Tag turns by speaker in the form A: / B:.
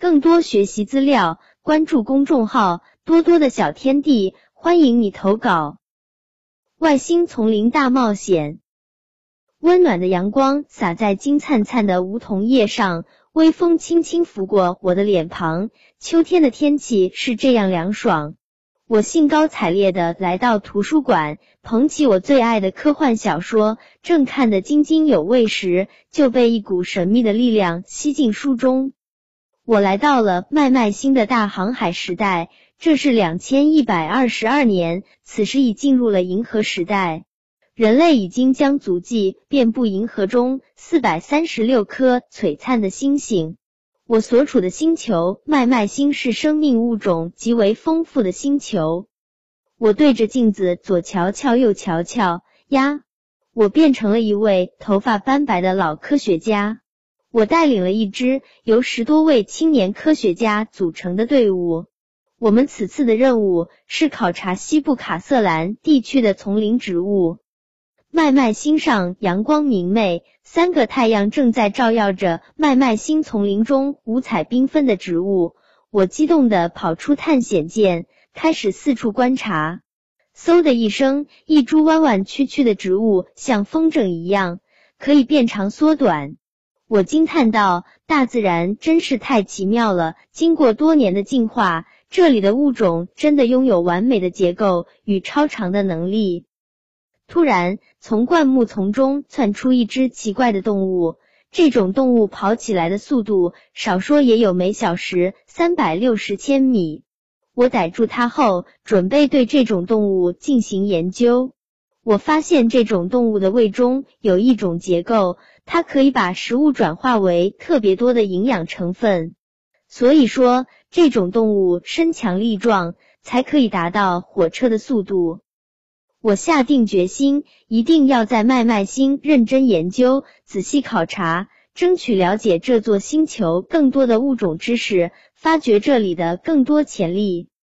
A: 更多学习资料，关注公众号“多多的小天地”，欢迎你投稿。外星丛林大冒险，温暖的阳光洒在金灿灿的梧桐叶上，微风轻轻拂过我的脸庞。秋天的天气是这样凉爽。我兴高采烈的来到图书馆，捧起我最爱的科幻小说，正看得津津有味时，就被一股神秘的力量吸进书中。我来到了麦麦星的大航海时代，这是两千一百二十二年，此时已进入了银河时代，人类已经将足迹遍布银河中四百三十六颗璀璨的星星。我所处的星球麦麦星是生命物种极为丰富的星球。我对着镜子左瞧瞧右瞧瞧，呀，我变成了一位头发斑白的老科学家。我带领了一支由十多位青年科学家组成的队伍。我们此次的任务是考察西部卡瑟兰地区的丛林植物。麦麦星上阳光明媚，三个太阳正在照耀着麦麦星丛林中五彩缤纷的植物。我激动地跑出探险舰，开始四处观察。嗖的一声，一株弯弯曲曲的植物像风筝一样，可以变长缩短。我惊叹道：“大自然真是太奇妙了！经过多年的进化，这里的物种真的拥有完美的结构与超长的能力。”突然，从灌木丛中窜出一只奇怪的动物。这种动物跑起来的速度，少说也有每小时三百六十千米。我逮住它后，准备对这种动物进行研究。我发现这种动物的胃中有一种结构，它可以把食物转化为特别多的营养成分。所以说，这种动物身强力壮，才可以达到火车的速度。我下定决心，一定要在麦麦星认真研究、仔细考察，争取了解这座星球更多的物种知识，发掘这里的更多潜力。